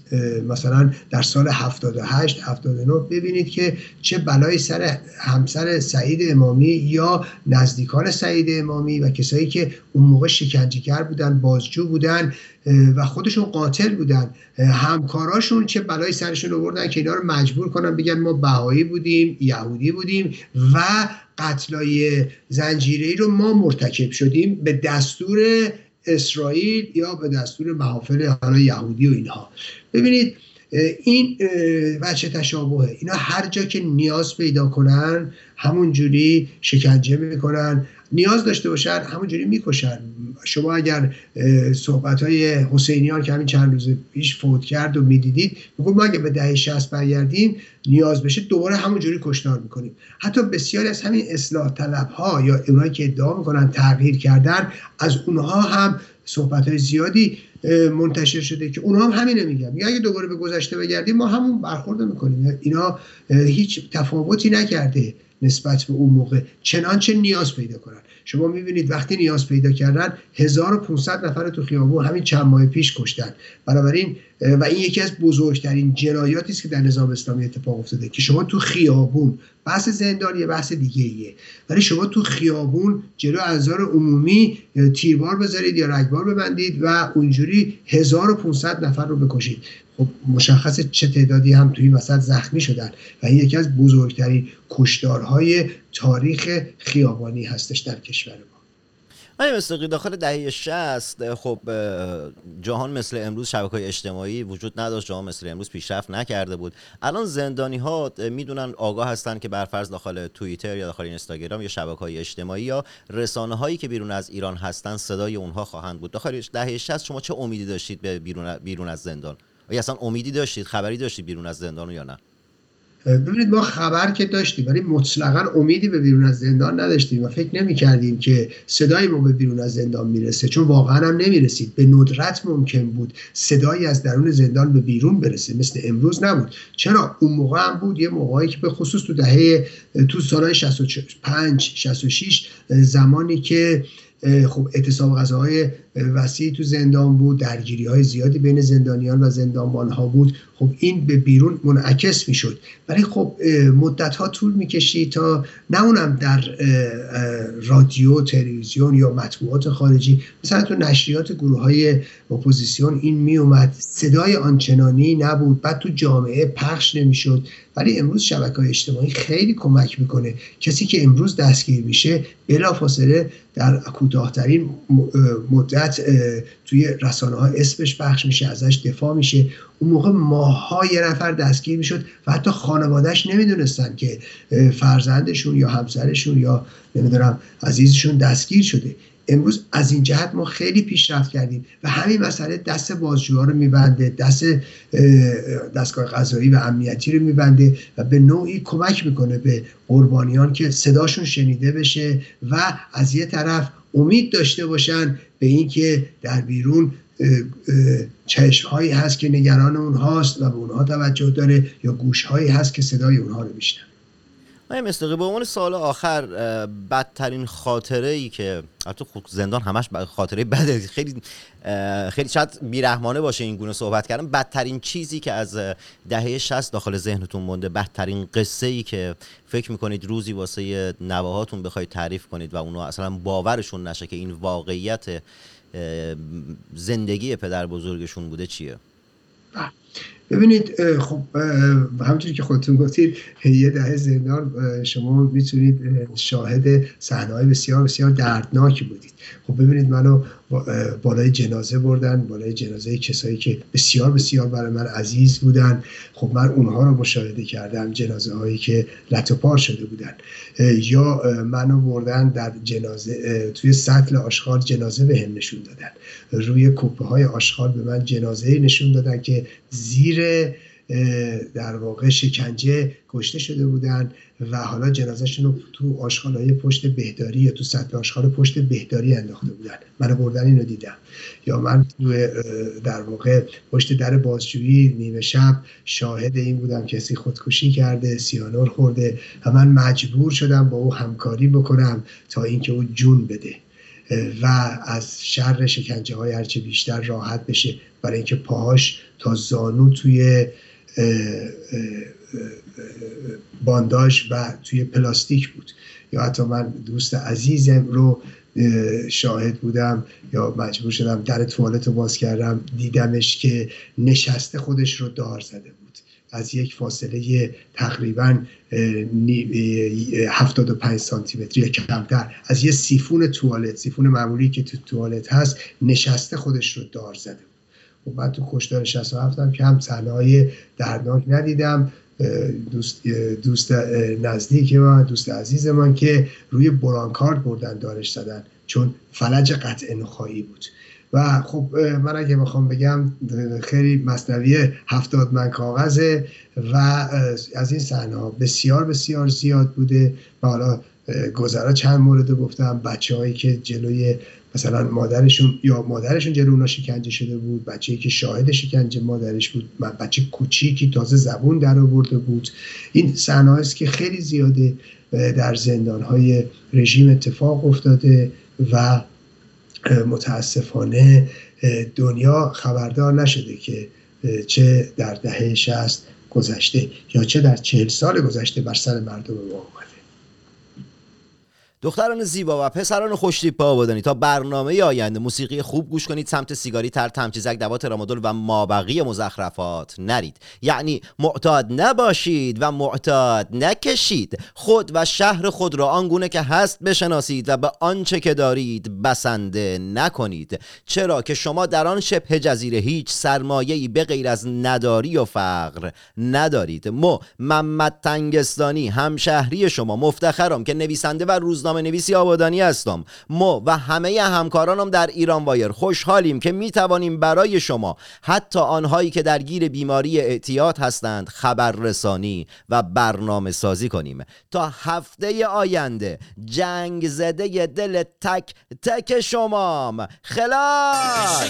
مثلا در سال 78 79 ببینید که چه بلایی سر همسر سعید امامی یا نزدیکان سعید امامی و کسایی که اون موقع شکنجهگر بودن بازجو بودن. و خودشون قاتل بودن. همکاراشون چه بلایی سرشون آوردن که اینا رو مجبور کنن بگن ما بهایی بودیم یهودی بودیم و قتلای زنجیری رو ما مرتکب شدیم به دستور اسرائیل یا به دستور محافل حالا یهودی و اینها. ببینید این وچه تشابهه. اینا هر جا که نیاز پیدا کنن همون جوری شکنجه می‌کنن. نیاز داشته باشن همونجوری می‌کشن. شما اگر صحبت های حسینیان که همین چند روز پیش فوت کرد و می‌دیدید میگو ما اگه به دهه 60 برگردیم نیاز بشه دوباره همونجوری کشتار می‌کنیم. حتی بسیاری از همین اصلاح طلب ها یا اونایی که ادعا می‌کنن تغییر کردن از اونها هم صحبت های زیادی منتشر شده که اونها هم همینه میگن. یا اگه دوباره به گذشته بگردیم ما همون برخورد می‌کنیم. اینا هیچ تفاوتی نکرده. نسبت به اون موقع. چنانچه نیاز پیدا کنن. شما می‌بینید وقتی نیاز پیدا کردن 1500 نفر تو خیابون همین چند ماه پیش کشتن. بنابراین و این یکی از بزرگترین جنایاتی است که در نظام اسلامی اتفاق افتاده که شما تو خیابون بحث زندان یه بحث دیگه ایه ولی شما تو خیابون جلو انظار عمومی تیربار بذارید یا رگبار ببندید و اونجوری 1500 نفر رو بکشید. مشخص چه تعدادی هم توی وسط زخمی شدن و این یکی از بزرگترین کشدارهای تاریخ خیابانی هستش در کشور ما. آیا مصداقی داخل دهه 60 خب جهان مثل امروز شبکه های اجتماعی وجود نداشت. جهان مثل امروز پیشرفت نکرده بود. الان زندانی ها می‌دونن آگاه هستن که برفرض داخل توییتر یا داخل اینستاگرام یا شبکه های اجتماعی یا رسانه هایی که بیرون از ایران هستن صدای اونها خواهند بود. داخل دهه 60 شما چه امیدی داشتید به بیرون, بیرون از زندان؟ آیا اصلا امیدی داشتید خبری داشتید بیرون از زندان یا نه؟ ببینید ما خبر که داشتیم ولی مطلقا امیدی به بیرون از زندان نداشتیم و فکر نمی کردیم که صدای ما به بیرون از زندان می‌رسه چون واقعا هم نمی‌رسید. به ندرت ممکن بود صدایی از درون زندان به بیرون برسه مثل امروز نبود. چرا؟ اون موقع هم بود یه موقعی که به خصوص تو دهه تو سالهای 65 66 زمانی که خب اعتصاب غذاهای وسیعی تو زندان بود درگیری های زیادی بین زندانیان و زندانبان ها بود. خب این به بیرون منعکس می‌شد. ولی خب مدت ها طول می‌کشید تا نه اونم در رادیو تلویزیون یا مطبوعات خارجی مثلا تو نشریات گروه های اپوزیسیون این میومد صدای آنچنانی نبود. بعد تو جامعه پخش نمی‌شد. ولی امروز شبکه های اجتماعی خیلی کمک می‌کنه. کسی که امروز دستگیر میشه بلافاصله در کوتاهترین مدت توی رسانه ها اسمش پخش میشه ازش دفاع میشه. اون موقع ماها یه نفر دستگیر می‌شد و حتی خانوادهش نمی‌دونستن که فرزندشون یا همسرشون یا نمی‌دونم عزیزشون دستگیر شده. امروز از این جهت ما خیلی پیشرفت کردیم و همین مسئله دست بازجوها رو میبنده دست دستگاه قضایی و امنیتی رو میبنده و به نوعی کمک می‌کنه به قربانیان که صداشون شنیده بشه و از یه طرف امید داشته باشن به اینکه در بیرون چشم هایی هست که نگران اونهاست و به اونها توجه داره یا گوش هایی هست که صدای اونها رو میشنن آیا مستقی به عنوان سال آخر بدترین خاطره ای که البته خب زندان همش خاطره بده خیلی خیلی شاید بیرحمانه باشه این گونه صحبت کردم بدترین چیزی که از دهه 60 داخل ذهنتون مونده بدترین قصه ای که فکر می‌کنید روزی واسه نواهاتون بخواید تعریف کنید و اونها اصلا باورشون نشه که این واقعیت زندگی پدر بزرگشون بوده چیه؟ ببینید خب همونطوری که خودتون گفتید یه دهه زندان شما می‌تونید شاهد صحنه‌های بسیار بسیار دردناکی بودید. خب ببینید منو بالای جنازه بردن بالای جنازه کسایی که بسیار بسیار برای من عزیز بودن. خب من اونها رو مشاهده کردم جنازه هایی که لطوپار شده بودن. یا منو بردن در جنازه توی سطل آشغال جنازه به هم نشون دادن. روی کوپه های آشغال به من جنازه نشون دادن که زیر در واقع شکنجه کشته شده بودن و حالا جنازهشون رو تو های پشت بهداری یا تو سطح آشغال پشت بهداری انداخته بودن. من بردن اینو دیدم. یا من در واقع پشت در بازجویی نیمه شب شاهد این بودم کسی خودکشی کرده سیانور خورده و من مجبور شدم با او همکاری بکنم تا اینکه او جون بده. و از شر شکنجه های هرچه بیشتر راحت بشه. برای اینکه پاهاش تا زانو توی بانداژ و توی پلاستیک بود. یا حتی من دوست عزیزم رو شاهد بودم یا مجبور شدم در توالت رو باز کردم دیدمش که نشسته خودش رو دار زده بود. از یک فاصله تقریبا 75 سانتی متری یا کمتر. از یه سیفون توالت سیفون معمولی که تو توالت هست نشسته خودش رو دار زده و بعد تو کشتار 67 هم که هم صحنه دردناک ندیدم دوست, دوست نزدیک من دوست عزیز من که روی برانکارد بردن دارش زدن چون فلج قطع نخایی بود. و خب من اگه بخوام بگم خیلی مصنوی هفتاد من کاغذه و از این صحنه بسیار بسیار زیاد بوده. و حالا گذرا چند مورد گفتم. بچه هایی که جلوی مثلا مادرشون یا مادرشون جلو اونا شکنجه شده بود بچه که شاهد شکنجه مادرش بود بچه کوچیکی تازه زبون در آورده بود. این صحنه است که خیلی زیاده در زندان های رژیم اتفاق افتاده و متاسفانه دنیا خبردار نشده که چه در دهه 60 گذشته یا چه در چهل سال گذشته بر سر مردم ما دختران زیبا و پسران خوشتیپ آبادانی تا برنامه آینده موسیقی خوب گوش کنید سمت سیگاری تر تمچیزک دوات رامادول و مابقی مزخرفات نرید. یعنی معتاد نباشید و معتاد نکشید. خود و شهر خود را آنگونه که هست بشناسید و به آنچه که دارید بسنده نکنید. چرا که شما در آن شبه جزیره هیچ سرمایه‌ای به غیر از نداری و فقر ندارید. مو محمد تنگستانی همشهری شما مفتخرم که نویسنده و روزنامه روزنامه نویسی آبادانی هستم. ما و همه همکارانم در ایران وایر خوشحالیم که می توانیم برای شما حتی آنهایی که درگیر بیماری اعتیاد هستند خبررسانی و برنامه سازی کنیم. تا هفته آینده جنگ زده دل تک تک شمام. خلاص!